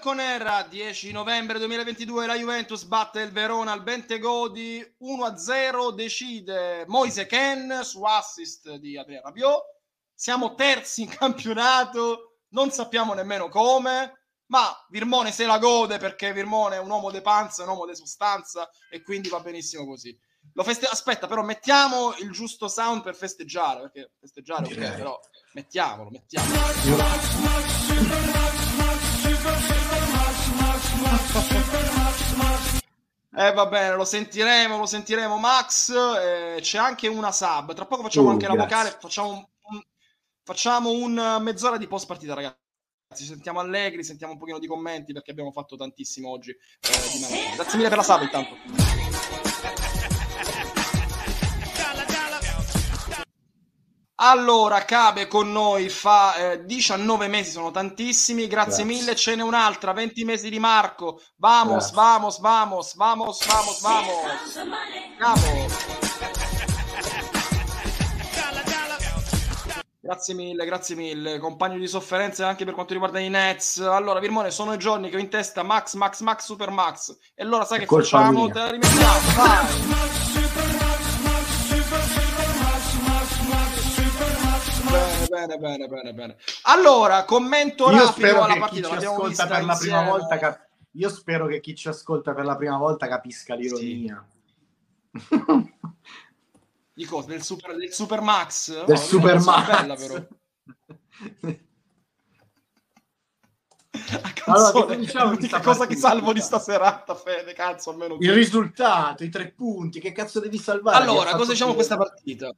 bianconera, 10 novembre 2022, la Juventus batte il Verona al Bentegodi 1-0, decide Moise Ken su assist di Adriano Rabiot. Siamo terzi in campionato, non sappiamo nemmeno come, ma Virmone se la gode perché Virmone è un uomo di panza, un uomo di sostanza e quindi va benissimo così. Lo feste- Aspetta, però mettiamo il giusto sound per festeggiare, perché festeggiare ok, però mettiamolo, mettiamolo. Eh va bene, lo sentiremo, lo sentiremo Max, eh, c'è anche una sub, tra poco facciamo uh, anche grazie. la vocale, facciamo un, un, facciamo un mezz'ora di post partita ragazzi, ci sentiamo allegri, sentiamo un pochino di commenti perché abbiamo fatto tantissimo oggi. Eh, Grazie mille per la sub intanto. Allora, Cabe con noi fa eh, 19 mesi, sono tantissimi, grazie, grazie, mille, ce n'è un'altra, 20 mesi di Marco, vamos, grazie. vamos, vamos, vamos, vamos, vamos, Cabo. Grazie mille, grazie mille, compagno di sofferenze anche per quanto riguarda i Nets. Allora, Virmone, sono i giorni che ho in testa Max, Max, Max, Super Max. E allora sai che facciamo? Mia. Te la rimettiamo, vai! Bene, bene, bene, bene. Allora, commento Io rapido alla partita. L'abbiamo vista per la prima volta. Cap- io spero che chi ci ascolta per la prima volta capisca l'ironia. Sì. Di cosa? Del Super, del super Max? Del oh, Super Max. Bella, però. allora, diciamo che cosa che salvo di stasera, Fede, cazzo, almeno il risultato, i tre punti, che cazzo devi salvare? Allora, cosa diciamo questa partita?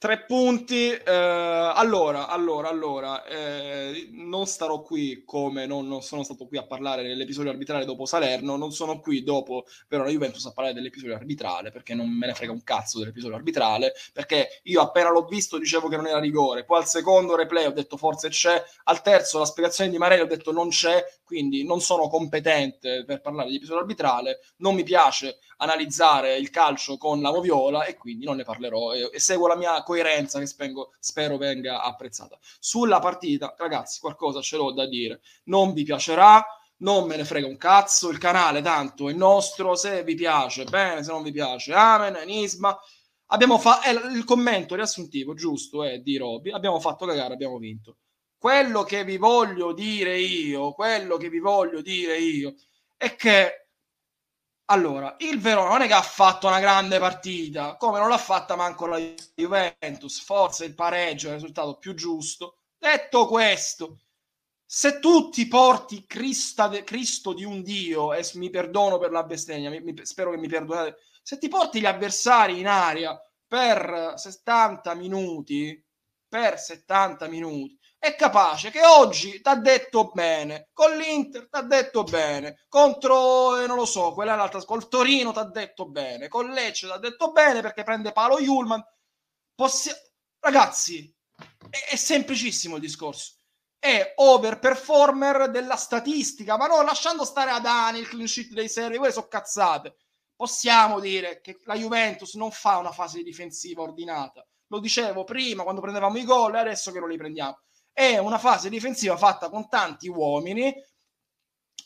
Tre punti. Eh, allora, allora, allora, eh, non starò qui come non, non, sono stato qui a parlare dell'episodio arbitrale dopo Salerno, non sono qui dopo Verona Juventus a parlare dell'episodio arbitrale perché non me ne frega un cazzo dell'episodio arbitrale perché io appena l'ho visto dicevo che non era rigore, poi al secondo replay ho detto forse c'è, al terzo la spiegazione di Marelli ho detto non c'è, quindi non sono competente per parlare di episodio arbitrale, non mi piace analizzare il calcio con la moviola e quindi non ne parlerò e, e seguo la mia coerenza che spengo, spero venga apprezzata. Sulla partita, ragazzi, qualcosa ce l'ho da dire. Non vi piacerà, non me ne frega un cazzo, il canale tanto è nostro, se vi piace bene, se non vi piace amen, enisma. Abbiamo fatto eh, il commento riassuntivo, giusto, è di Robby, abbiamo fatto cagare, abbiamo vinto. Quello che vi voglio dire io, quello che vi voglio dire io è che allora, il Verona non è che ha fatto una grande partita, come non l'ha fatta manco la Juventus, forse il pareggio è il risultato più giusto. Detto questo, se tu ti porti de, Cristo di un Dio, e mi perdono per la bestemmia, mi, mi, spero che mi perdonate, se ti porti gli avversari in aria per 70 minuti, per 70 minuti, è capace che oggi ti ha detto bene, con l'Inter ti ha detto bene, contro, eh, non lo so, quella è l'altra, col Torino ti ha detto bene, con Lecce ti ha detto bene perché prende palo Julman. Possi- Ragazzi, è, è semplicissimo il discorso. È overperformer della statistica, ma non lasciando stare ad Ani il clean sheet dei seri, quelle sono cazzate. Possiamo dire che la Juventus non fa una fase difensiva ordinata. Lo dicevo prima quando prendevamo i gol e adesso che non li prendiamo è una fase difensiva fatta con tanti uomini,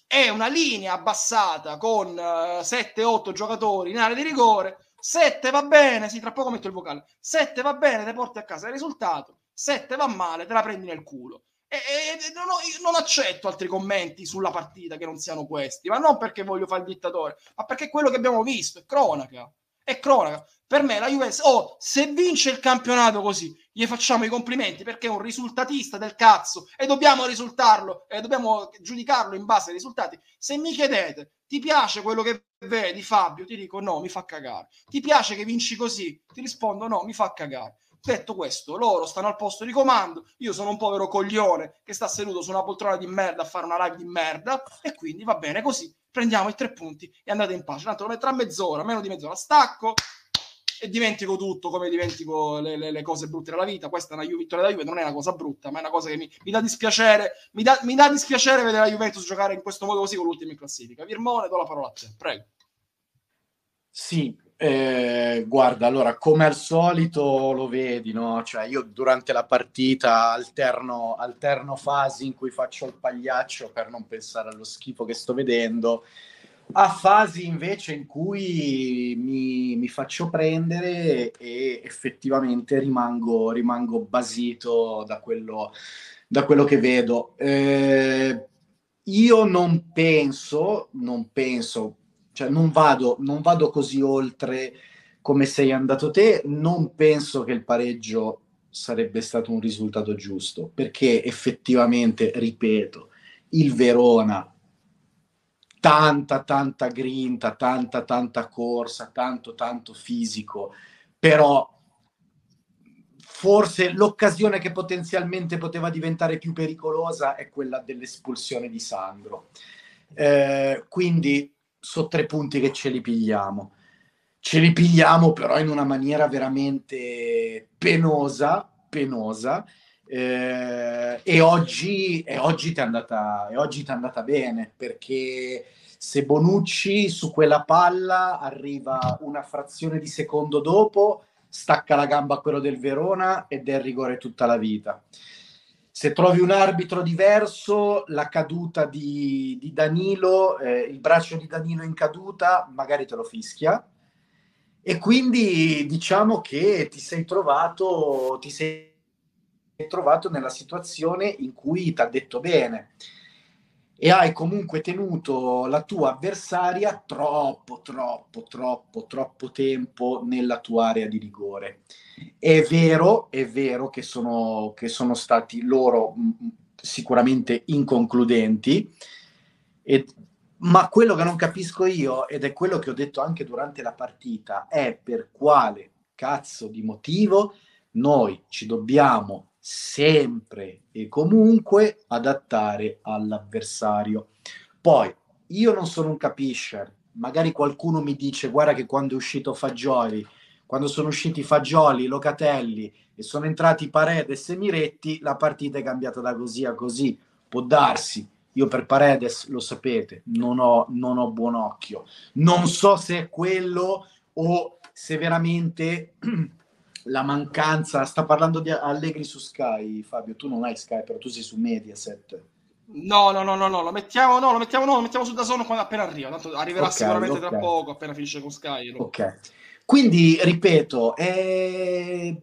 è una linea abbassata con uh, eh, 7-8 giocatori in area di rigore, 7 va bene, sì, tra poco metto il vocale, 7 va bene, te porti a casa il risultato, 7 va male, te la prendi nel culo. E, e non, ho, non, accetto altri commenti sulla partita che non siano questi, ma non perché voglio fare il dittatore, ma perché quello che abbiamo visto è cronaca. È cronaca. Per me la Juventus, oh, se vince il campionato così, gli facciamo i complimenti perché è un risultatista del cazzo e dobbiamo risultarlo e dobbiamo giudicarlo in base ai risultati. Se mi chiedete, ti piace quello che vedi Fabio? Ti dico no, mi fa cagare. Ti piace che vinci così? Ti rispondo no, mi fa cagare. Detto questo, loro stanno al posto di comando, io sono un povero coglione che sta seduto su una poltrona di merda a fare una live di merda e quindi va bene così, prendiamo i tre punti e andate in pace. Tanto lo metterà mezz'ora, meno di mezz'ora, stacco e dimentico tutto come dimentico le, le, le, cose brutte della vita. Questa è una vittoria da Juve, non è una cosa brutta, ma è una cosa che mi, mi dà dispiacere. Mi dà, mi dà, dispiacere vedere la Juventus giocare in questo modo così con l'ultima in classifica. Virmone, do la parola a te, prego. Sì, Eh, guarda, allora, come al solito lo vedi, no? Cioè, io durante la partita alterno, alterno fasi in cui faccio il pagliaccio per non pensare allo schifo che sto vedendo, a fasi invece in cui mi, mi faccio prendere e effettivamente rimango, rimango basito da quello, da quello che vedo. Eh, io non penso, non penso, cioè non vado, non vado così oltre come sei andato te, non penso che il pareggio sarebbe stato un risultato giusto, perché effettivamente, ripeto, il Verona, tanta, tanta grinta, tanta, tanta corsa, tanto, tanto fisico, però forse l'occasione che potenzialmente poteva diventare più pericolosa è quella dell'espulsione di Sandro. Eh, quindi sono tre punti che ce li pigliamo. Ce li pigliamo però in una maniera veramente penosa, penosa. Eh, e oggi, e oggi ti è andata, andata bene perché se Bonucci su quella palla arriva una frazione di secondo dopo, stacca la gamba a quello del Verona ed è rigore tutta la vita se trovi un arbitro diverso, la caduta di, di Danilo, eh, il braccio di Danilo in caduta, magari te lo fischia. E quindi diciamo che ti sei trovato, ti sei trovato nella situazione in cui ti ha detto bene e hai comunque tenuto la tua avversaria troppo, troppo, troppo, troppo tempo nella tua area di rigore. È vero, è vero che sono, che sono stati loro mm, mm, sicuramente inconcludenti, e, ma quello che non capisco io, ed è quello che ho detto anche durante la partita, è per quale cazzo di motivo noi ci dobbiamo sempre e comunque adattare all'avversario. Poi, io non sono un capiscer, magari qualcuno mi dice guarda che quando è uscito Fagioli, quando sono usciti Fagioli, Locatelli e sono entrati Paredes e Miretti, la partita è cambiata da così a così. Può darsi, io per Paredes lo sapete, non ho, non ho buon occhio. Non so se è quello o se veramente la mancanza, sta parlando di Allegri su Sky, Fabio, tu non hai Sky, però tu sei su Mediaset. No, no, no, no, no, lo mettiamo, no, lo mettiamo, no, lo mettiamo su Dazon quando appena arriva, tanto arriverà okay, sicuramente okay. tra poco, appena finisce con Sky. Lo... Ok, quindi ripeto, eh,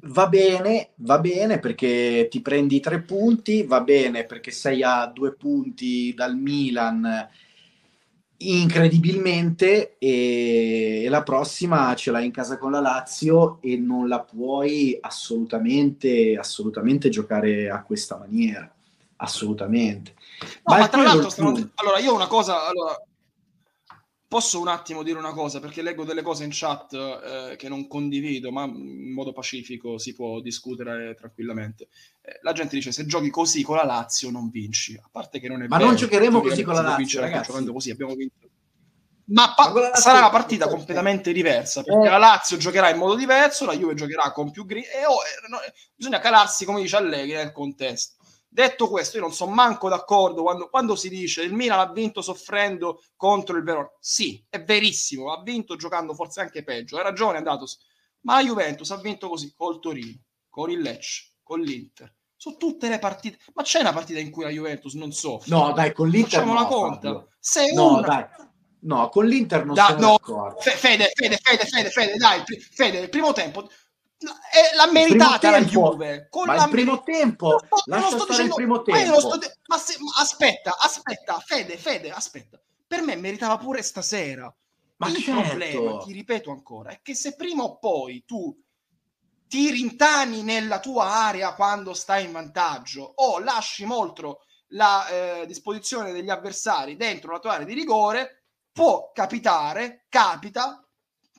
va bene, va bene perché ti prendi tre punti, va bene perché sei a due punti dal Milan incredibilmente e la prossima ce l'hai in casa con la Lazio e non la puoi assolutamente assolutamente giocare a questa maniera. Assolutamente. No, ma, ma tra l'altro allora io una cosa allora, posso un attimo dire una cosa perché leggo delle cose in chat eh, che non condivido ma in modo pacifico si può discutere tranquillamente eh, la gente dice se giochi così con la Lazio non vinci. A parte che non è Ma vero. non giocheremo così con la Lazio, ragazzi. Giocando così abbiamo vinto. Ma, pa- Ma sarà una partita completamente diversa perché eh. la Lazio giocherà in modo diverso, la Juve giocherà con più gri e oh, eh, no, bisogna calarsi, come dice Allegri, nel contesto. Detto questo, io non sono manco d'accordo quando, quando si dice il Milan ha vinto soffrendo contro il Verona. Sì, è verissimo, ha vinto giocando forse anche peggio. Hai ragione, è andato. Ma la Juventus ha vinto così col Torino, con il Lecce, con l'Inter, su tutte le partite. Ma c'è una partita in cui la Juventus non soffre? No, dai, con l'Inter Facciamo no, la conta. Se no, una... dai. No, con l'Inter non da, sono no. d'accordo. Fede, Fede, Fede, Fede, Fede, dai, Fede, il primo tempo è la meritata la Juve. Con ma la il primo tempo, no, lascia stare dicendo, il primo tempo. Ma, de- ma, se, ma aspetta, aspetta, Fede, Fede, aspetta. Per me meritava pure stasera. Ma il certo. problema, ti ripeto ancora, è che se prima o poi tu ti rintani nella tua area quando stai in vantaggio o lasci molto la eh, disposizione degli avversari dentro la tua area di rigore, può capitare, capita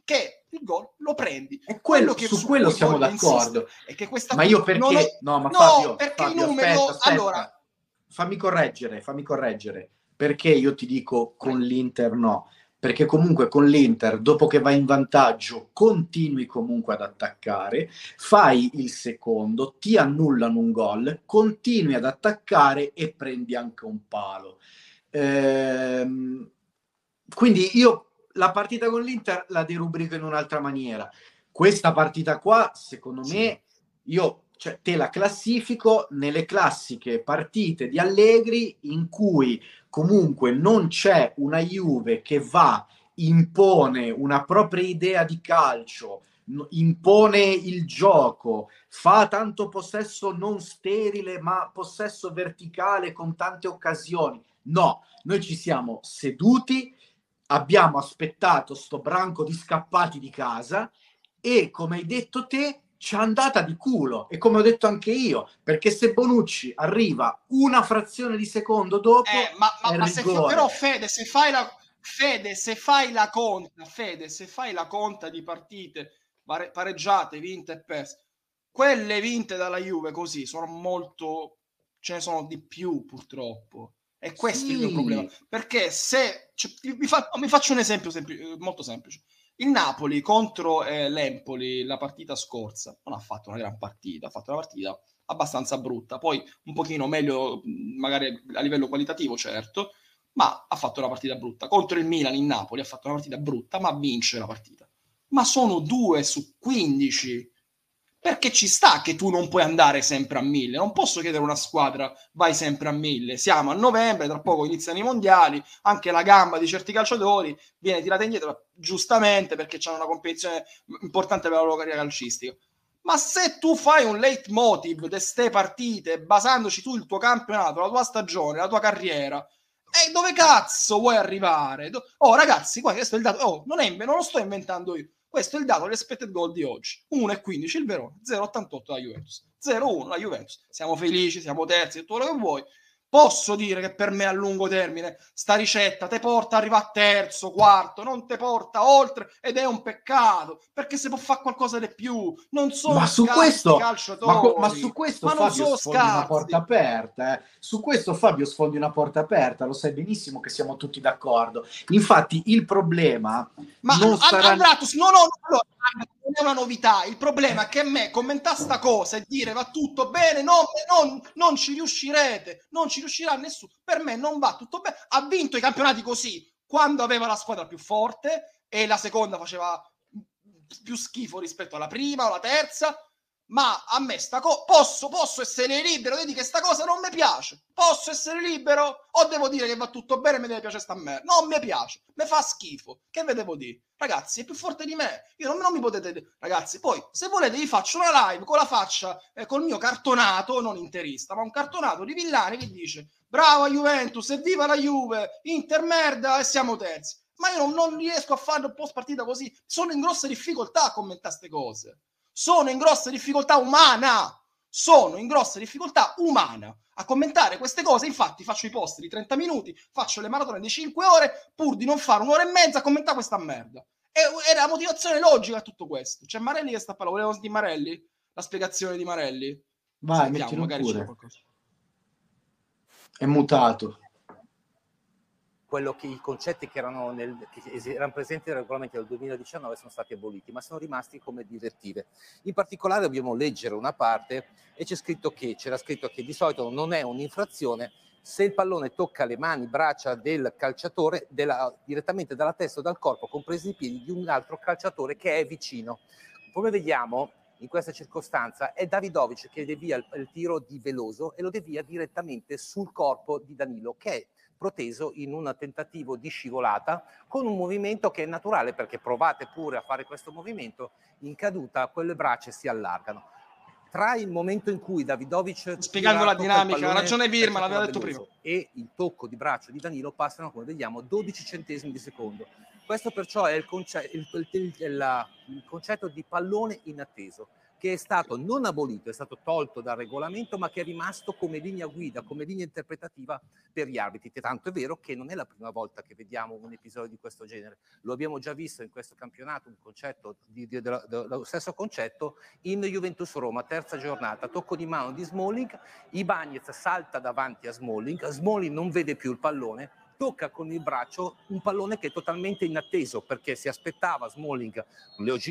che il gol lo prendi. È quello, che su, su quello siamo d'accordo. È che questa ma io perché ho... no, ma Fabio, perché Fabio, il numero aspetta, aspetta. allora fammi correggere, fammi correggere. Perché io ti dico con l'Inter no? perché comunque con l'Inter, dopo che vai in vantaggio, continui comunque ad attaccare, fai il secondo, ti annullano un gol, continui ad attaccare e prendi anche un palo. Ehm, quindi io la partita con l'Inter la derubrico in un'altra maniera. Questa partita qua, secondo me, io cioè, te la classifico nelle classiche partite di Allegri in cui comunque non c'è una Juve che va, impone una propria idea di calcio, impone il gioco, fa tanto possesso non sterile ma possesso verticale con tante occasioni. No, noi ci siamo seduti, abbiamo aspettato sto branco di scappati di casa e come hai detto te ci è andata di culo. E come ho detto anche io perché se Bonucci arriva una frazione di secondo dopo eh, ma, ma, ma se però Fede se fai la Fede se fai la conta Fede se fai la conta di partite pare, pareggiate vinte e perse quelle vinte dalla Juve così sono molto ce ne sono di più purtroppo e questo sì. è il mio problema perché se cioè, vi, fa, vi, faccio un esempio sempli, molto semplice il Napoli contro eh, l'Empoli la partita scorsa non ha fatto una gran partita, ha fatto una partita abbastanza brutta, poi un pochino meglio magari a livello qualitativo certo, ma ha fatto una partita brutta. Contro il Milan in Napoli ha fatto una partita brutta, ma vince la partita. Ma sono due su 15 perché ci sta che tu non puoi andare sempre a mille. Non posso chiedere a una squadra vai sempre a mille. Siamo a novembre, tra poco iniziano i mondiali, anche la gamba di certi calciatori viene tirata indietro giustamente perché c'è una competizione importante per la loro carriera calcistica. Ma se tu fai un leitmotiv di queste partite basandoci tu il tuo campionato, la tua stagione, la tua carriera, e dove cazzo vuoi arrivare? Oh, ragazzi, questo è il dato. Oh, non, è, non lo sto inventando io. Questo è il dato dell'expected goal di oggi. 1,15 il Verona, 0,88 la Juventus. 0-1 la Juventus. Siamo felici, siamo terzi, tutto quello che vuoi posso dire che per me a lungo termine sta ricetta te porta arriva a terzo, quarto, non te porta oltre ed è un peccato perché si può fare qualcosa di più. Non sono ma su questo, ma, ma, su questo ma Fabio sfondi scazzi. una porta aperta. Eh. Su questo Fabio sfondi una porta aperta, lo sai benissimo che siamo tutti d'accordo. Infatti il problema ma non sarà... Andratus, no, no, no, non è una novità. Il problema è che a me commentare sta cosa e dire va tutto bene, no, non, non ci riuscirete, non ci riuscirà nessuno. Per me non va tutto bene. Ha vinto i campionati così quando aveva la squadra più forte e la seconda faceva più schifo rispetto alla prima o alla terza ma a me sta cosa posso, posso essere libero? Di dire che sta cosa non mi piace. Posso essere libero? O devo dire che va tutto bene e mi deve piacere sta merda? Non mi piace, mi fa schifo. Che ve devo dire? ragazzi è più forte di me. Io non, non mi potete ragazzi poi se volete vi faccio una live con la faccia eh, col mio cartonato non interista ma un cartonato di Villani che dice brava Juventus evviva la Juve Inter merda e siamo terzi. Ma io non, non riesco a fare un post partita così. Sono in grossa difficoltà a commentare queste cose sono in grossa difficoltà umana. Sono in grossa difficoltà umana a commentare queste cose. Infatti, faccio i post di 30 minuti, faccio le maratone di 5 ore pur di non fare un'ora e mezza a commentare questa merda. E era la motivazione logica a tutto questo. C'è Marelli che sta parlando. Volevo di Marelli? La spiegazione di Marelli? Vai, Sentiamo, magari pure. c'è qualcosa. È mutato che i concetti che erano, nel, che erano presenti nel regolamento del 2019 sono stati aboliti, ma sono rimasti come direttive. In particolare dobbiamo leggere una parte e c'è scritto che, c'era scritto che di solito non è un'infrazione se il pallone tocca le mani, braccia del calciatore della, direttamente dalla testa o dal corpo, compresi i piedi di un altro calciatore che è vicino. Come vediamo, in questa circostanza è Davidovic che devia il, il tiro di Veloso e lo devia direttamente sul corpo di Danilo, che è proteso in un tentativo di scivolata con un movimento che è naturale perché provate pure a fare questo movimento, in caduta quelle braccia si allargano. Tra il momento in cui Davidovic spiegando la dinamica, ha ragione Birma, l'aveva detto prima, e il tocco di braccio di Danilo passano come vediamo 12 centesimi di secondo. Questo perciò è il, conce- il, il, il concetto di pallone inatteso che è stato non abolito, è stato tolto dal regolamento, ma che è rimasto come linea guida, come linea interpretativa per gli arbitri. Tanto è vero che non è la prima volta che vediamo un episodio di questo genere. Lo abbiamo già visto in questo campionato, un concetto di, di, di, dello stesso concetto in Juventus Roma, terza giornata, tocco di mano di Smalling, Ibagnez salta davanti a Smalling, Smalling non vede più il pallone, tocca con il braccio un pallone che è totalmente inatteso perché si aspettava Smalling,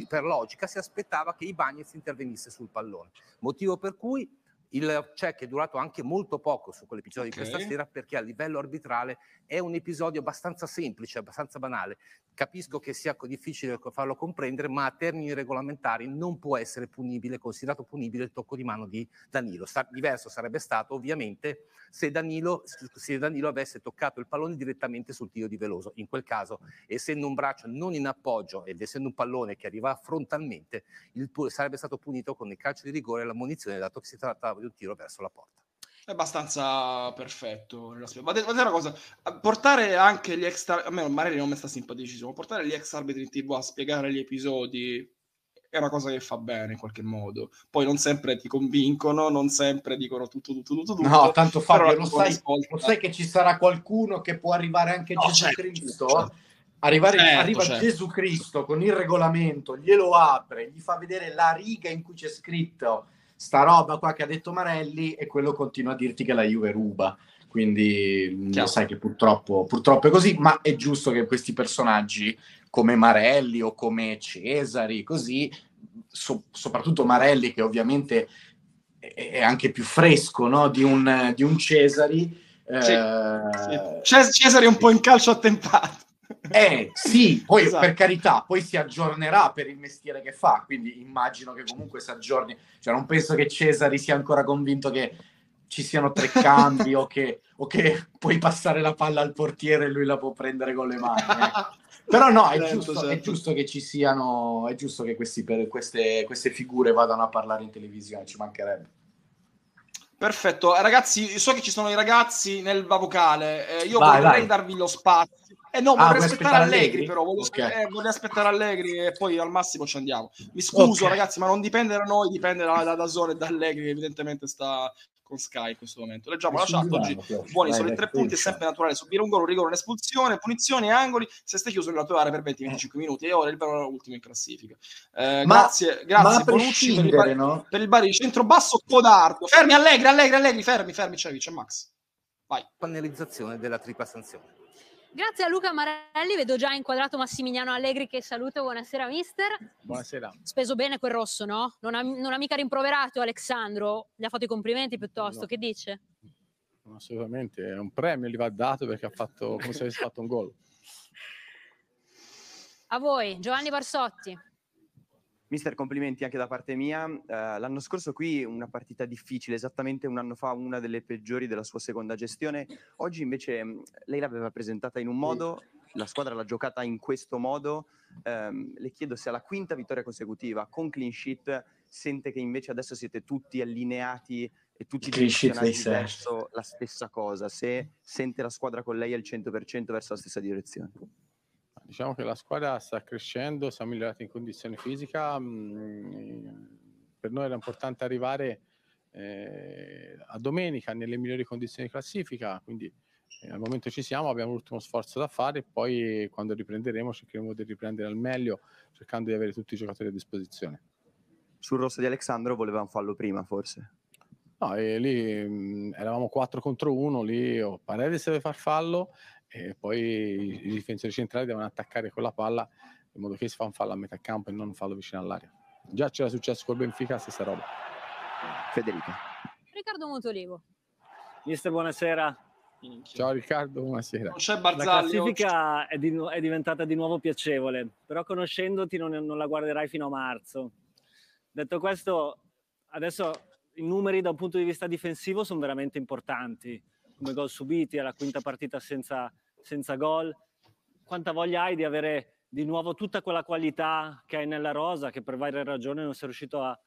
per logica, si aspettava che Ibagnez intervenisse sul pallone. Motivo per cui Il check è durato anche molto poco su quell'episodio Ok. di questa sera perché a livello arbitrale è un episodio abbastanza semplice, abbastanza banale. Capisco che sia difficile farlo comprendere, ma a termini regolamentari non può essere punibile, considerato punibile il tocco di mano di Danilo. Sa- diverso sarebbe stato ovviamente se Danilo, se Danilo avesse toccato il pallone direttamente sul tiro di Veloso. In quel caso, essendo un braccio non in appoggio ed essendo un pallone che arriva frontalmente, il sarebbe stato punito con il calcio di rigore e la munizione, dato che si trattava di un tiro verso la porta. È abbastanza perfetto. Ma de- ma dire una cosa, portare anche gli ex a me Marelli non mi sta simpaticissimo, portare gli ex arbitri in tv a spiegare gli episodi è una cosa che fa bene in qualche modo. Poi non sempre ti convincono, non sempre dicono tutto, tutto, tutto, tutto. No, tanto Fabio, lo sai, lo sai che ci sarà qualcuno che può arrivare anche No, Gesù certo, Cristo? certo. Arrivare- Certo, arriva certo. Gesù Cristo con il regolamento, glielo apre, gli fa vedere la riga in cui c'è scritto sta roba qua che ha detto Marelli e quello continua a dirti che la Juve ruba. Quindi lo Chiaro. sai che purtroppo, purtroppo è così, ma è giusto che questi personaggi come Marelli o come Cesari, così, so- soprattutto Marelli che ovviamente è, anche più fresco no? di, un, di un Cesari. Eh, Cesare è un po' in calcio attempato. Eh sì, poi Esatto. per carità, poi si aggiornerà per il mestiere che fa, quindi immagino che comunque si aggiorni. Cioè non penso che Cesari sia ancora convinto che ci siano tre cambi o, che, o che puoi passare la palla al portiere e lui la può prendere con le mani. eh. Però no, è, Certo, giusto, è certo. giusto che ci siano, è giusto che questi, per, queste, queste figure vadano a parlare in televisione, ci mancherebbe. Perfetto, ragazzi, so che ci sono i ragazzi nel vocale, eh, io Vai, vorrei vai. darvi lo spazio. Eh no, Ah, vorrei aspettare Allegri, Allegri? però, voglio, Ok. eh, vorrei aspettare Allegri e poi al massimo ci andiamo. Mi scuso Ok. ragazzi, ma non dipende da noi, dipende da, da, da Zone e da Allegri, che evidentemente sta con Sky in questo momento. Leggiamo la chat oggi. Buoni sono i tre punti, è sempre naturale subire un gol, un rigore, un'espulsione, punizioni, angoli, se stai chiuso nella tua area per 20-25 minuti e ora il vero ultimo in classifica. Eh, Ma- grazie, Ma grazie a Bonucci per il, bar- no? per il bar di centrobasso codardo. Fermi Allegri, Allegri, Allegri, fermi, fermi, c'è, c'è Max. Panelizzazione della tripla sanzione. Grazie a Luca Marelli, vedo già inquadrato Massimiliano Allegri che saluto, buonasera mister. Buonasera. Speso bene quel rosso, no? Non ha, non ha mica rimproverato Alexandro, gli ha fatto i complimenti piuttosto, No. che dice? Assolutamente, è un premio gli va dato perché ha fatto come se avesse fatto un gol. A voi, Giovanni Barsotti. Mister, complimenti anche da parte mia. Eh, l'anno scorso qui una partita difficile, esattamente un anno fa una delle peggiori della sua seconda gestione. Oggi invece mh, lei l'aveva presentata in un modo, la squadra l'ha giocata in questo modo. Ehm, le chiedo se alla quinta vittoria consecutiva con clean sheet sente che invece adesso siete tutti allineati e tutti direzionati verso la stessa cosa, se sente la squadra con lei al 100% verso la stessa direzione. Diciamo che la squadra sta crescendo, si è migliorata in condizione fisica. mm, Per noi era importante arrivare eh, a domenica nelle migliori condizioni di classifica, quindi eh, al momento ci siamo, abbiamo l'ultimo sforzo da fare, poi quando riprenderemo cercheremo di riprendere al meglio, cercando di avere tutti i giocatori a disposizione. Sul rosso di Alexandro voleva un fallo prima, forse. No, lì mh, eravamo 4 contro 1, lì oh, Paredes deve far fallo e poi i, difensori centrali devono attaccare con la palla in modo che si fa un fallo a metà campo e non un fallo vicino all'area. Già c'era successo col Benfica, stessa roba. Federica. Riccardo Montolivo. Mister, buonasera. Ciao Riccardo, buonasera. Non c'è La Barzagli oggi. classifica è, di è diventata di nuovo piacevole, però conoscendoti non, non la guarderai fino a marzo. Detto questo, adesso i numeri da un punto di vista difensivo sono veramente importanti, come gol subiti alla quinta partita senza, senza gol. Quanta voglia hai di avere di nuovo tutta quella qualità che hai nella rosa, che per varie ragioni non sei riuscito a,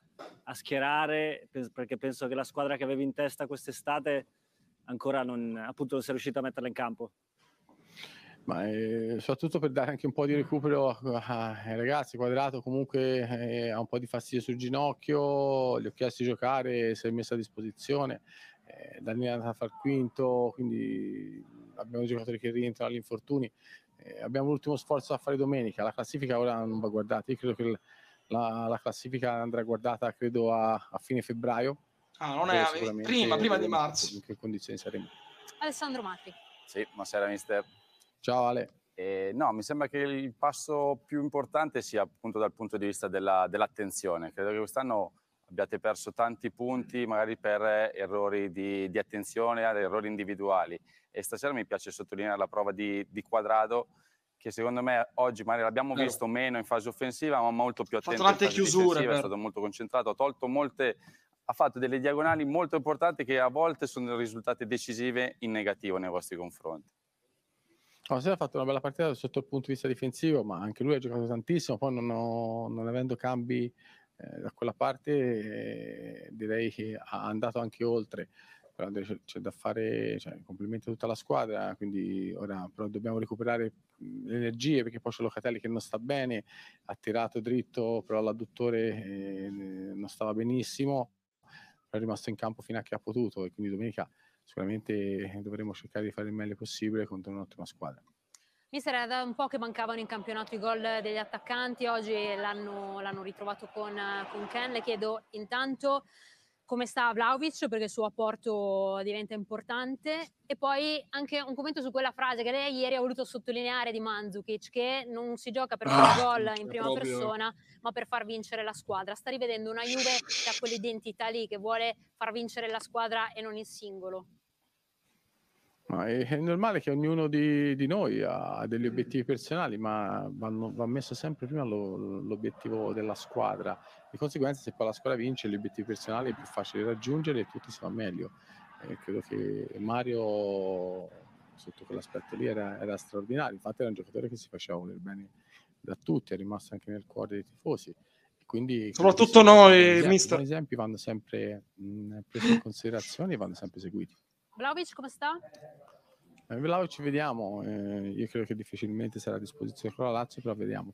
a schierare, perché penso che la squadra che avevi in testa quest'estate ancora non, appunto, non sei riuscito a metterla in campo. Ma eh, soprattutto per dare anche un po' di recupero ai ragazzi, Quadrato comunque eh, ha un po' di fastidio sul ginocchio, gli ho chiesto di giocare, si è messo a disposizione, eh, andato a far quinto, quindi abbiamo giocatori che rientrano agli infortuni, eh, abbiamo l'ultimo sforzo da fare domenica, la classifica ora non va guardata, io credo che la, la classifica andrà guardata credo a, a fine febbraio. Ah, non è prima, prima di marzo. In che condizioni saremo. Alessandro Matti. Sì, buonasera mister. Ciao Ale. Eh, no, mi sembra che il passo più importante sia appunto dal punto di vista della- dell'attenzione. Credo che quest'anno abbiate perso tanti punti magari per errori di, di attenzione, errori individuali. E stasera mi piace sottolineare la prova di, di Quadrado, che secondo me oggi magari l'abbiamo Vero. visto meno in fase offensiva, ma molto più Fatto attento in tante fase chiusure, difensiva, è stato molto concentrato, ha tolto molte, ha fatto delle diagonali molto importanti che a volte sono risultate decisive in negativo nei vostri confronti. No, Sera ha fatto una bella partita sotto il punto di vista difensivo, ma anche lui ha giocato tantissimo. Poi, non, ho- non avendo cambi eh, da quella parte, eh, direi che ha andato anche oltre. Però c'è, c'è da fare, cioè, complimenti a tutta la squadra. Quindi ora però dobbiamo recuperare mh, le energie perché poi c'è Locatelli che non sta bene, ha tirato dritto, però l'adduttore eh, non stava benissimo. Però è rimasto in campo fino a che ha potuto e quindi domenica sicuramente dovremo cercare di fare il meglio possibile contro un'ottima squadra. Mister, era da un po' che mancavano in campionato i gol degli attaccanti, oggi l'hanno, l'hanno ritrovato con, con Ken. Le chiedo intanto come sta Vlaovic perché il suo apporto diventa importante e poi anche un commento su quella frase che lei ieri ha voluto sottolineare di Mandzukic che non si gioca per fare Ah, gol in prima proprio- persona ma per far vincere la squadra. Sta rivedendo una Juve che ha quell'identità lì che vuole far vincere la squadra e non il singolo. Ma è, è normale che ognuno di, di noi ha degli obiettivi personali, ma vanno- va messo sempre prima lo- l'obiettivo della squadra. Di conseguenza, se poi la squadra vince, gli obiettivi personali è più facile raggiungere e tutti si va meglio. Eh, credo che Mario, sotto quell'aspetto lì, era, era straordinario. Infatti, era un giocatore che si faceva voler bene da tutti, è rimasto anche nel cuore dei tifosi. Quindi, Soprattutto noi, esempi. mister. Buoni esempi vanno sempre mh, presi in considerazione e vanno sempre seguiti. Vlaovic come sta? Eh, Vlahovic ci vediamo, eh, io credo che difficilmente sarà a disposizione con la Lazio, però vediamo.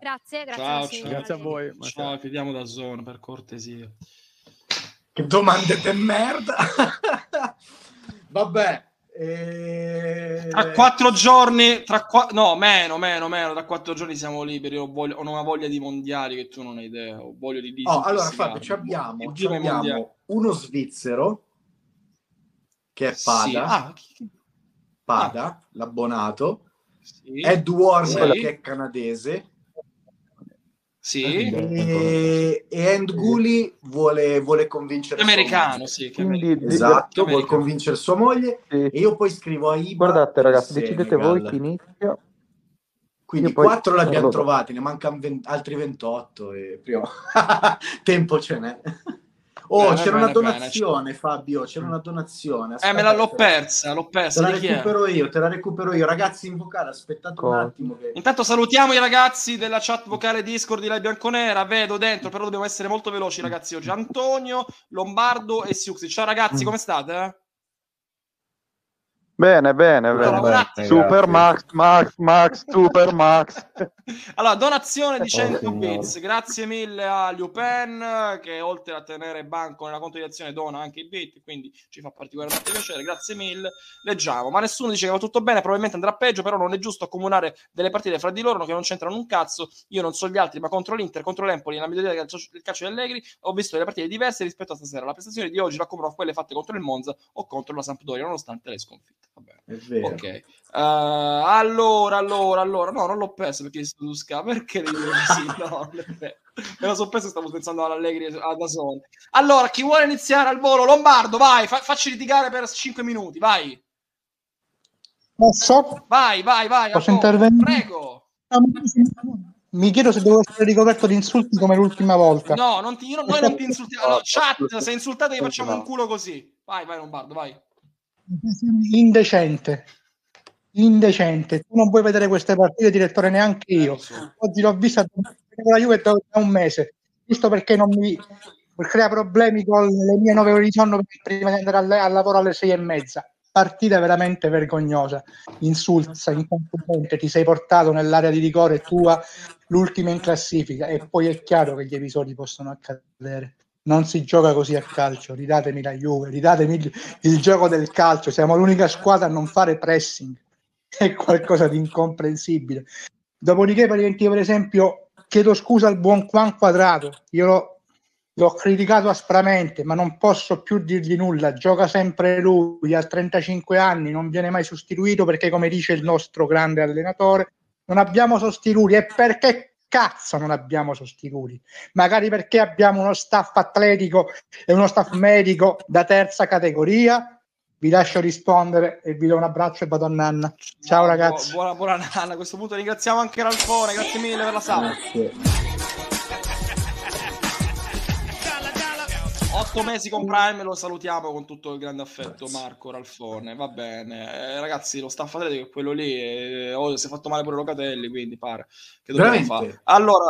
Grazie, grazie. Ciao, ciao. Grazie a voi. Ciao, chiediamo da zona per cortesia. Che domande de merda. Vabbè. eh, Tra quattro giorni, tra qua- no, meno, meno, meno, tra quattro giorni siamo liberi. Ho, voglia- ho una voglia di mondiali che tu non hai idea. Ho voglia di Oh, allora. Fabio, ci abbiamo, abbiamo uno svizzero che è Pada, Sì. Ah, chi- Pada, l'abbonato, sì. Ed Warner Sì. che è canadese Sì. e, e End Gully vuole, vuole convincere Americano, sì. che Quindi, americano. Esatto, vuole convincere sua moglie Sì. e io poi scrivo a Iba Guardate ragazzi, decidete voi chi inizia. Quindi quattro li abbiamo non lo so. trovati, ne mancano ven- altri 28 e prima tempo ce n'è. Oh, Bene, c'era bene, una bene. donazione, Fabio, c'era una donazione. Eh, me la, l'ho Aspetta, persa, l'ho Te persa. la chi è? recupero io, te la recupero io. Ragazzi in vocale, aspettate un Cosa? attimo che... Intanto salutiamo i ragazzi della chat vocale Discord di Lai Bianconera. Vedo dentro, però dobbiamo essere molto veloci, ragazzi. Oggi Antonio, Lombardo e Siuxi. Ciao ragazzi, come state? Bene, bene, Allora, bene. attimo. Super Max, Max, Max, Super Max. Allora, donazione di Oh, 100 signore. bits. Grazie mille a Liupen che oltre a tenere banco nella conto di azione dona anche i bit, quindi ci fa particolarmente piacere. Grazie mille. Leggiamo. Ma nessuno dice che va tutto bene, probabilmente andrà peggio, però non è giusto accomunare delle partite fra di loro che non c'entrano un cazzo. Io non so gli altri, ma contro l'Inter, contro l'Empoli, nella migliore del calcio, del calcio di Allegri, ho visto delle partite diverse rispetto a stasera. La prestazione di oggi la a quelle fatte contro il Monza o contro la Sampdoria, nonostante le sconfitte. Va bene. È vero. Ok, Eh, allora, allora, allora, no, non l'ho perso perché su Sky, perché così? No, me lo so perso, stavo pensando all'Allegri a da solo. Allora, chi vuole iniziare al volo? Lombardo, vai, fa- facci litigare per 5 minuti, vai, Posso? vai, vai, vai. Posso intervenire? Prego. Mi chiedo se devo essere ricoperto di insulti come l'ultima volta. No, non ti, io noi non ti insultiamo. Allora, chat, se insultate gli facciamo un culo così. Vai, vai Lombardo, vai. Indecente. Indecente. Tu non puoi vedere queste partite, direttore, neanche io. Oggi l'ho vista con la Juve da un mese, giusto perché non mi crea problemi con le mie nove ore di sonno prima di andare al, al lavoro alle sei e mezza. Partita veramente vergognosa, insulsa, incompetente, ti sei portato nell'area di rigore tua l'ultima in classifica e poi è chiaro che gli episodi possono accadere. Non si gioca così a calcio, ridatemi la Juve, ridatemi il, il gioco del calcio, siamo l'unica squadra a non fare pressing, è qualcosa di incomprensibile. Dopodiché, per esempio, chiedo scusa al buon Juan Quadrato, io l'ho, l'ho criticato aspramente, ma non posso più dirgli nulla, gioca sempre lui, ha 35 anni, non viene mai sostituito perché, come dice il nostro grande allenatore, non abbiamo sostituti e perché cazzo non abbiamo sostituti? Magari perché abbiamo uno staff atletico e uno staff medico da terza categoria? Vi lascio rispondere e vi do un abbraccio e vado a Nanna. Ciao ragazzi. Buona, buona Nanna. A questo punto ringraziamo anche Ralfone, grazie mille per la sala. Otto mesi con Prime, lo salutiamo con tutto il grande affetto, Marco Ralfone. Va bene, eh, ragazzi. Lo staff atletico è quello lì. eh, oh, si è fatto male pure Locatelli, quindi pare che dobbiamo fare. Allora,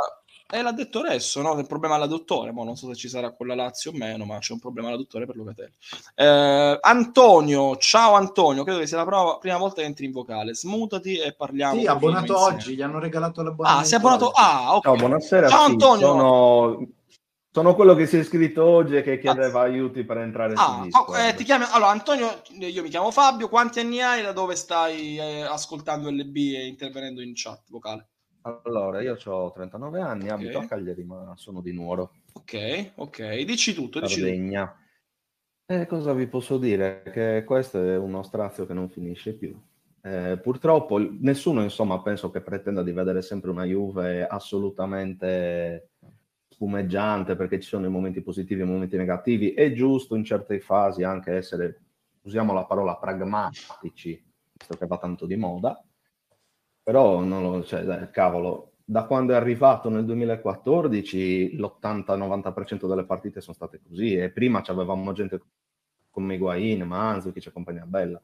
eh, l'ha detto adesso, no? C'è un problema all'adduttore. Mo non so se ci sarà con la Lazio o meno, ma c'è un problema all'adduttore per Locatelli. Eh, Antonio, ciao Antonio, credo che sia la prova- prima volta che entri in vocale. Smutati e parliamo. Sì, abbonato oggi, gli hanno regalato l'abbonamento. Ah, sei abbonato? oggi. Ah, ok. Ciao, buonasera. Ciao sì, Antonio. sono, sono quello che si è iscritto oggi e che chiedeva aiuti per entrare Ah, su oh, eh, ti chiami... Allora, Antonio, io mi chiamo Fabio. Quanti anni hai? Da dove stai eh, ascoltando LB e intervenendo in chat vocale? Allora, io ho 39 anni, abito Ok. a Cagliari, ma sono di Nuoro, Ok, ok. Dici tutto, dici tutto. Sardegna. E cosa vi posso dire? Che questo è uno strazio che non finisce più. Eh, purtroppo nessuno, insomma, penso che pretenda di vedere sempre una Juve assolutamente spumeggiante perché ci sono i momenti positivi e i momenti negativi. È giusto in certe fasi anche essere, usiamo la parola pragmatici, visto che va tanto di moda, però non lo, cioè, dai, cavolo, da quando è arrivato nel 2014 l'80-90% delle partite sono state così e prima avevamo gente come Higuain, Manzukic e compagnia bella.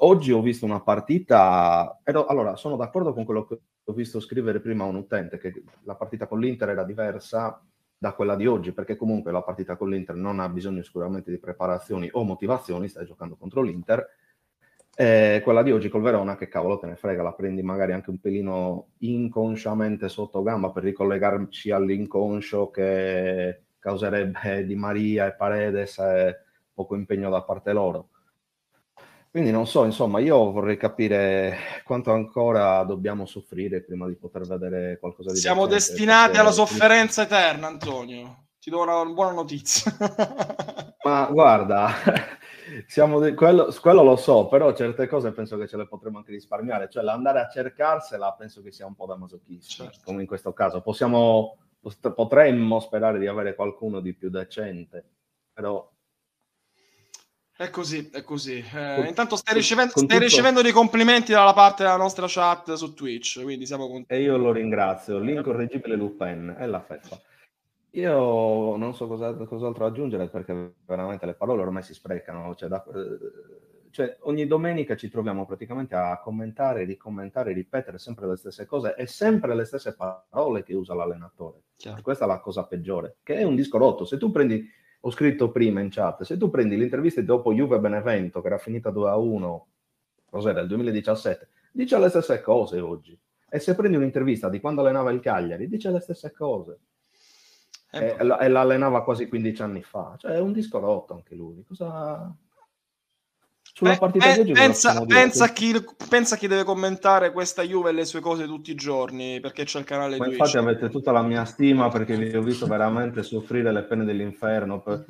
Oggi ho visto una partita, ero- allora sono d'accordo con quello che ho visto scrivere prima un utente, che la partita con l'Inter era diversa da quella di oggi, perché comunque la partita con l'Inter non ha bisogno sicuramente di preparazioni o motivazioni, stai giocando contro l'Inter, eh, quella di oggi col Verona, che cavolo te ne frega, la prendi magari anche un pelino inconsciamente sotto gamba per ricollegarci all'inconscio che causerebbe Di Maria e Paredes e poco impegno da parte loro. Quindi non so, insomma, io vorrei capire quanto ancora dobbiamo soffrire prima di poter vedere qualcosa di Siamo decente, destinati perché- alla sofferenza eterna, Antonio. Ti do una buona notizia. Ma guarda, siamo di- quello, quello lo so, però certe cose penso che ce le potremmo anche risparmiare, cioè l'andare a cercarsela penso che sia un po' da masochisti, Certo. come in questo caso. Possiamo, pot- potremmo sperare di avere qualcuno di più decente, però È così, è così. Eh, Con- intanto stai, ricevendo, stai tutto- ricevendo dei complimenti dalla parte della nostra chat su Twitch, quindi siamo contenti. e io lo ringrazio, l'incorreggibile Lupin è la feffa. Io non so cosa, cos'altro aggiungere perché veramente le parole ormai si sprecano. Cioè, da- eh, cioè, ogni domenica ci troviamo praticamente a commentare, ricommentare, ripetere sempre le stesse cose e sempre le stesse parole che usa l'allenatore. E questa è la cosa peggiore, che è un disco rotto. Se tu prendi, ho scritto prima in chat, se tu prendi l'intervista dopo Juve Benevento, che era finita 2 a 1, cos'era, il 2017, dice le stesse cose oggi. E se prendi un'intervista di quando allenava il Cagliari, dice le stesse cose. Eh, E, e l'allenava quasi 15 anni fa. Cioè è un disco rotto anche lui. Cosa... Sulla Pe- partita di oggi pensa, pensa, a chi, pensa a chi deve commentare questa Juve e le sue cose tutti i giorni, perché c'è il canale Ma Twitch. infatti avete tutta la mia stima perché vi ho visto veramente soffrire le pene dell'inferno. Per-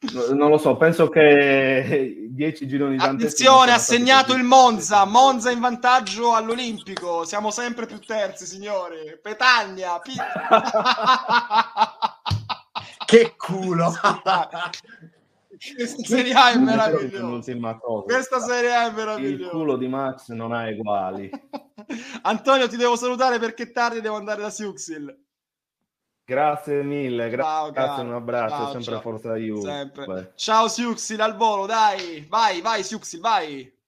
Non lo so, penso che 10 gironi non Attenzione, ha segnato il Monza, Monza in vantaggio all'Olimpico, siamo sempre più terzi, signori. Petagna, Che culo! questa Serie A è meravigliosa. Questa Serie A è Il meravigliosa. culo di Max non ha uguali. Antonio, ti devo salutare perché tardi devo andare da Siuxil. Grazie mille, gra- Ciao, grazie, un abbraccio, Ciao, sempre ciao. forza Juve. Ciao Siuxil al volo, dai. Vai, vai Siuxil, vai.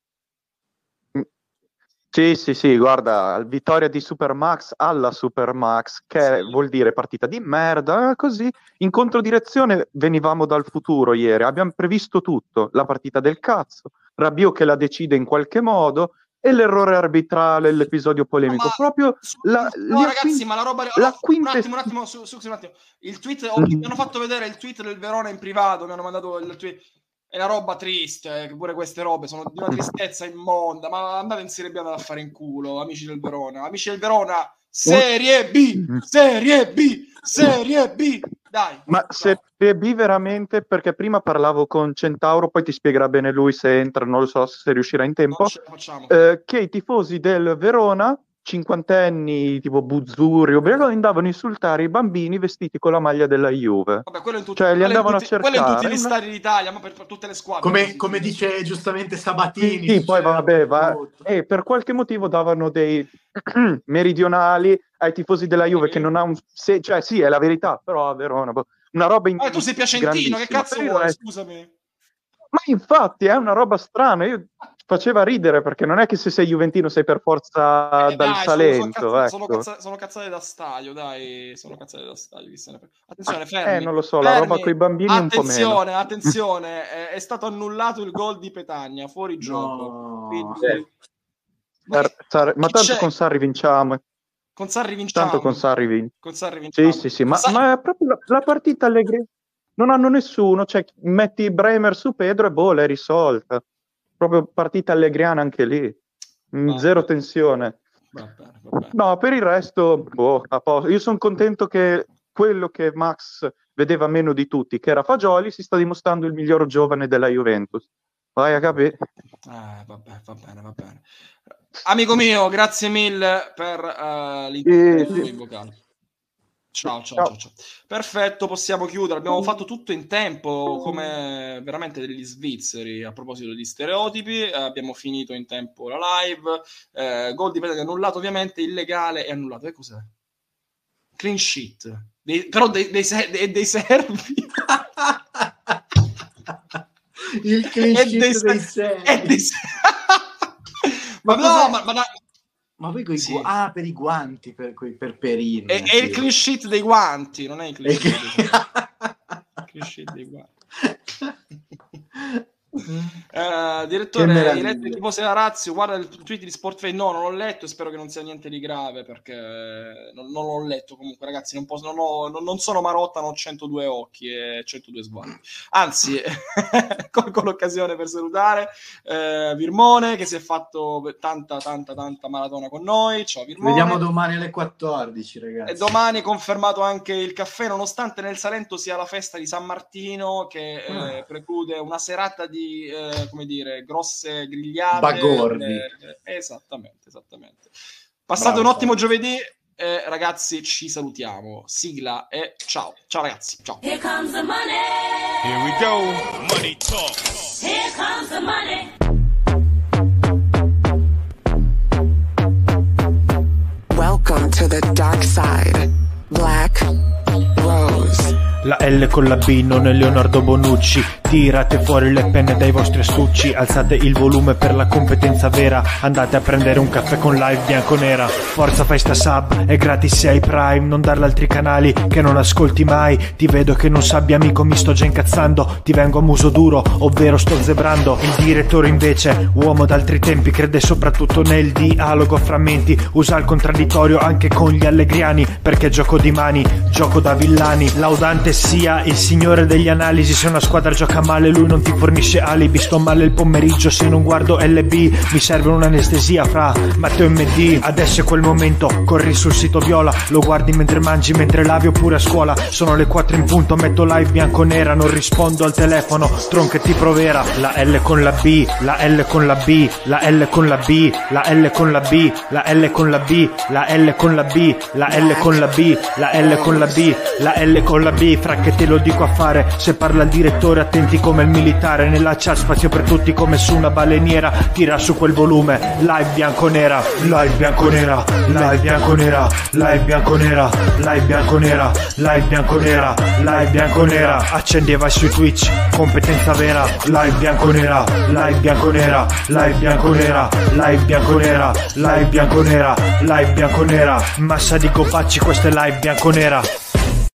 Sì, sì, sì, guarda, vittoria di Supermax alla Supermax, che vuol dire partita di merda, eh, così. In controdirezione venivamo dal futuro ieri, abbiamo previsto tutto, la partita del cazzo, Rabiot che la decide in qualche modo e l'errore arbitrale, l'episodio polemico, proprio la, No, ragazzi, quin- ma la roba. la oh, un quintess- attimo, un attimo, su, Siuxil, un attimo. Il tweet, ho- mi hanno fatto vedere il tweet del Verona in privato, mi hanno mandato il tweet. È una roba triste, eh, pure queste robe sono di una tristezza immonda. Ma andate in Serie B andate a fare in culo, amici del Verona. Amici del Verona, Serie B, Serie B, Serie B. Dai. Ma Serie B veramente, perché prima parlavo con Centauro, poi ti spiegherà bene lui se entra, non lo so se riuscirà in tempo, eh, che i tifosi del Verona cinquantenni tipo Buzzurri, ubriaco, andavano a insultare i bambini vestiti con la maglia della Juve. Vabbè, quello in tutti, Cioè, li andavano a tutti- quello in tutti cercare, gli stadi d'Italia, ma per, per tutte le squadre. Come, come dice giustamente Sabatini. Sì, poi vabbè, va- e per qualche motivo davano dei meridionali ai tifosi della Juve che non ha un se- cioè sì, è la verità, però a Verona una roba in Ah, tu sei piacentino, che cazzo vuoi? resto- Scusami. Ma infatti è una roba strana, io faceva ridere perché non è che se sei juventino sei per forza Eh, dal dai, sono- Salento, sono, sono, ecco. cazza- sono cazzate da stadio, dai, sono cazzate da stadio. Attenzione, Eh, fermi. non lo so, la fermi. roba coi bambini un po' meno. Attenzione, attenzione, è, è stato annullato il gol di Petagna, fuori gioco. No. Quindi- Eh. Ma che- Sar- Sar- ma tanto c'è? con Sarri vinciamo. con Sarri vinciamo. Tanto con Sarri vince. Con Sarri vinciamo. Sì, sì, sì, ma, Sa- ma è proprio la, la partita Allegri. Non hanno nessuno, cioè metti Bremer su Pedro e boh, l'hai risolta. Proprio partita allegriana anche lì. Mm, Va Zero bene. tensione. Va bene, va bene. No, per il resto, boh, a posto. Io sono contento che quello che Max vedeva meno di tutti, che era Fagioli, si sta dimostrando il miglior giovane della Juventus. Vai a capire. Eh, vabbè, va bene, va bene. Amico mio, grazie mille per eh, l'intervento Sì, sì. Ciao, ciao, Ciao. ciao. Perfetto, possiamo chiudere. Abbiamo fatto tutto in tempo, come veramente degli svizzeri. A proposito di stereotipi, eh, abbiamo finito in tempo la live. Eh, gol di Petagna annullato, ovviamente, illegale e annullato. E cos'è? Clean sheet. Dei- però dei, dei, dei- dei servi. Il clean sheet dei dei, se- sei. e dei se- ma no, ma, ma Ma poi coi Sì. gu- ah, per i guanti, per, per Perini. è, è il clean sheet dei guanti, non è il clean sheet dei guanti. Eh, direttore, hai letto tipo se la Razio, guarda il tweet di Sportfay, no, non l'ho letto e spero che non sia niente di grave perché non, non l'ho letto comunque ragazzi, non, posso, non, ho- non- sono Marotta, non ho 102 occhi e 102 sguardi. Anzi, colgo l'occasione per salutare eh, Virmone che si è fatto tanta, tanta, tanta maratona con noi. Ciao Ci Virmone. vediamo domani alle 14, ragazzi. E domani confermato anche il caffè, nonostante nel Salento sia la festa di San Martino che eh, Ah. preclude una serata di, eh, come dire, grosse grigliate. Bagordi. Eh, esattamente, esattamente. Passate Bravo, un ottimo Fabio. giovedì. eh, ragazzi, ci salutiamo. Sigla e ciao. Ciao ragazzi. Ciao. Here comes the money. Here we go. Money talk. Here comes the money. Welcome to the dark side. Black Rose. La L con la B non è Leonardo Bonucci. Tirate fuori le penne dai vostri astucci. Alzate il volume per la competenza vera. Andate a prendere un caffè con live bianco-nera Forza fai sta sub, è gratis se hai Prime. Non darla altri canali che non ascolti mai. Ti vedo che non sabbia amico mi sto già incazzando. Ti vengo a muso duro, ovvero sto zebrando. Il direttore invece, uomo d'altri tempi Crede soprattutto nel dialogo a frammenti Usa il contraddittorio anche con gli allegriani Perché gioco di mani, gioco da villani. Laudante sia il signore degli analisi. Se una squadra gioca male lui non ti fornisce alibi. Sto male il pomeriggio se non guardo LB Mi serve un'anestesia fra Matteo e MD Adesso è quel momento, corri sul sito viola Lo guardi mentre mangi, mentre lavi oppure a scuola. Sono le 4 in punto, metto live bianco-nera Non rispondo al telefono, tronche ti provera La L con la B, la L con la B La L con la B, la L con la B La L con la B, la L con la B La L con la B, la L con la B La L con la B, che te lo dico a fare Se parla il direttore attenti come il militare Nella chat spazio per tutti come su una baleniera Tira su quel volume, live bianco-nera Live bianco-nera, live bianco-nera Live bianco-nera, live bianco-nera Live bianco-nera, live bianco-nera Accendi e vai su Twitch, competenza vera Live bianco-nera, live bianco-nera Live bianco-nera, live bianco-nera Live bianco-nera, live bianco-nera Massa di copacci, questa è live bianco-nera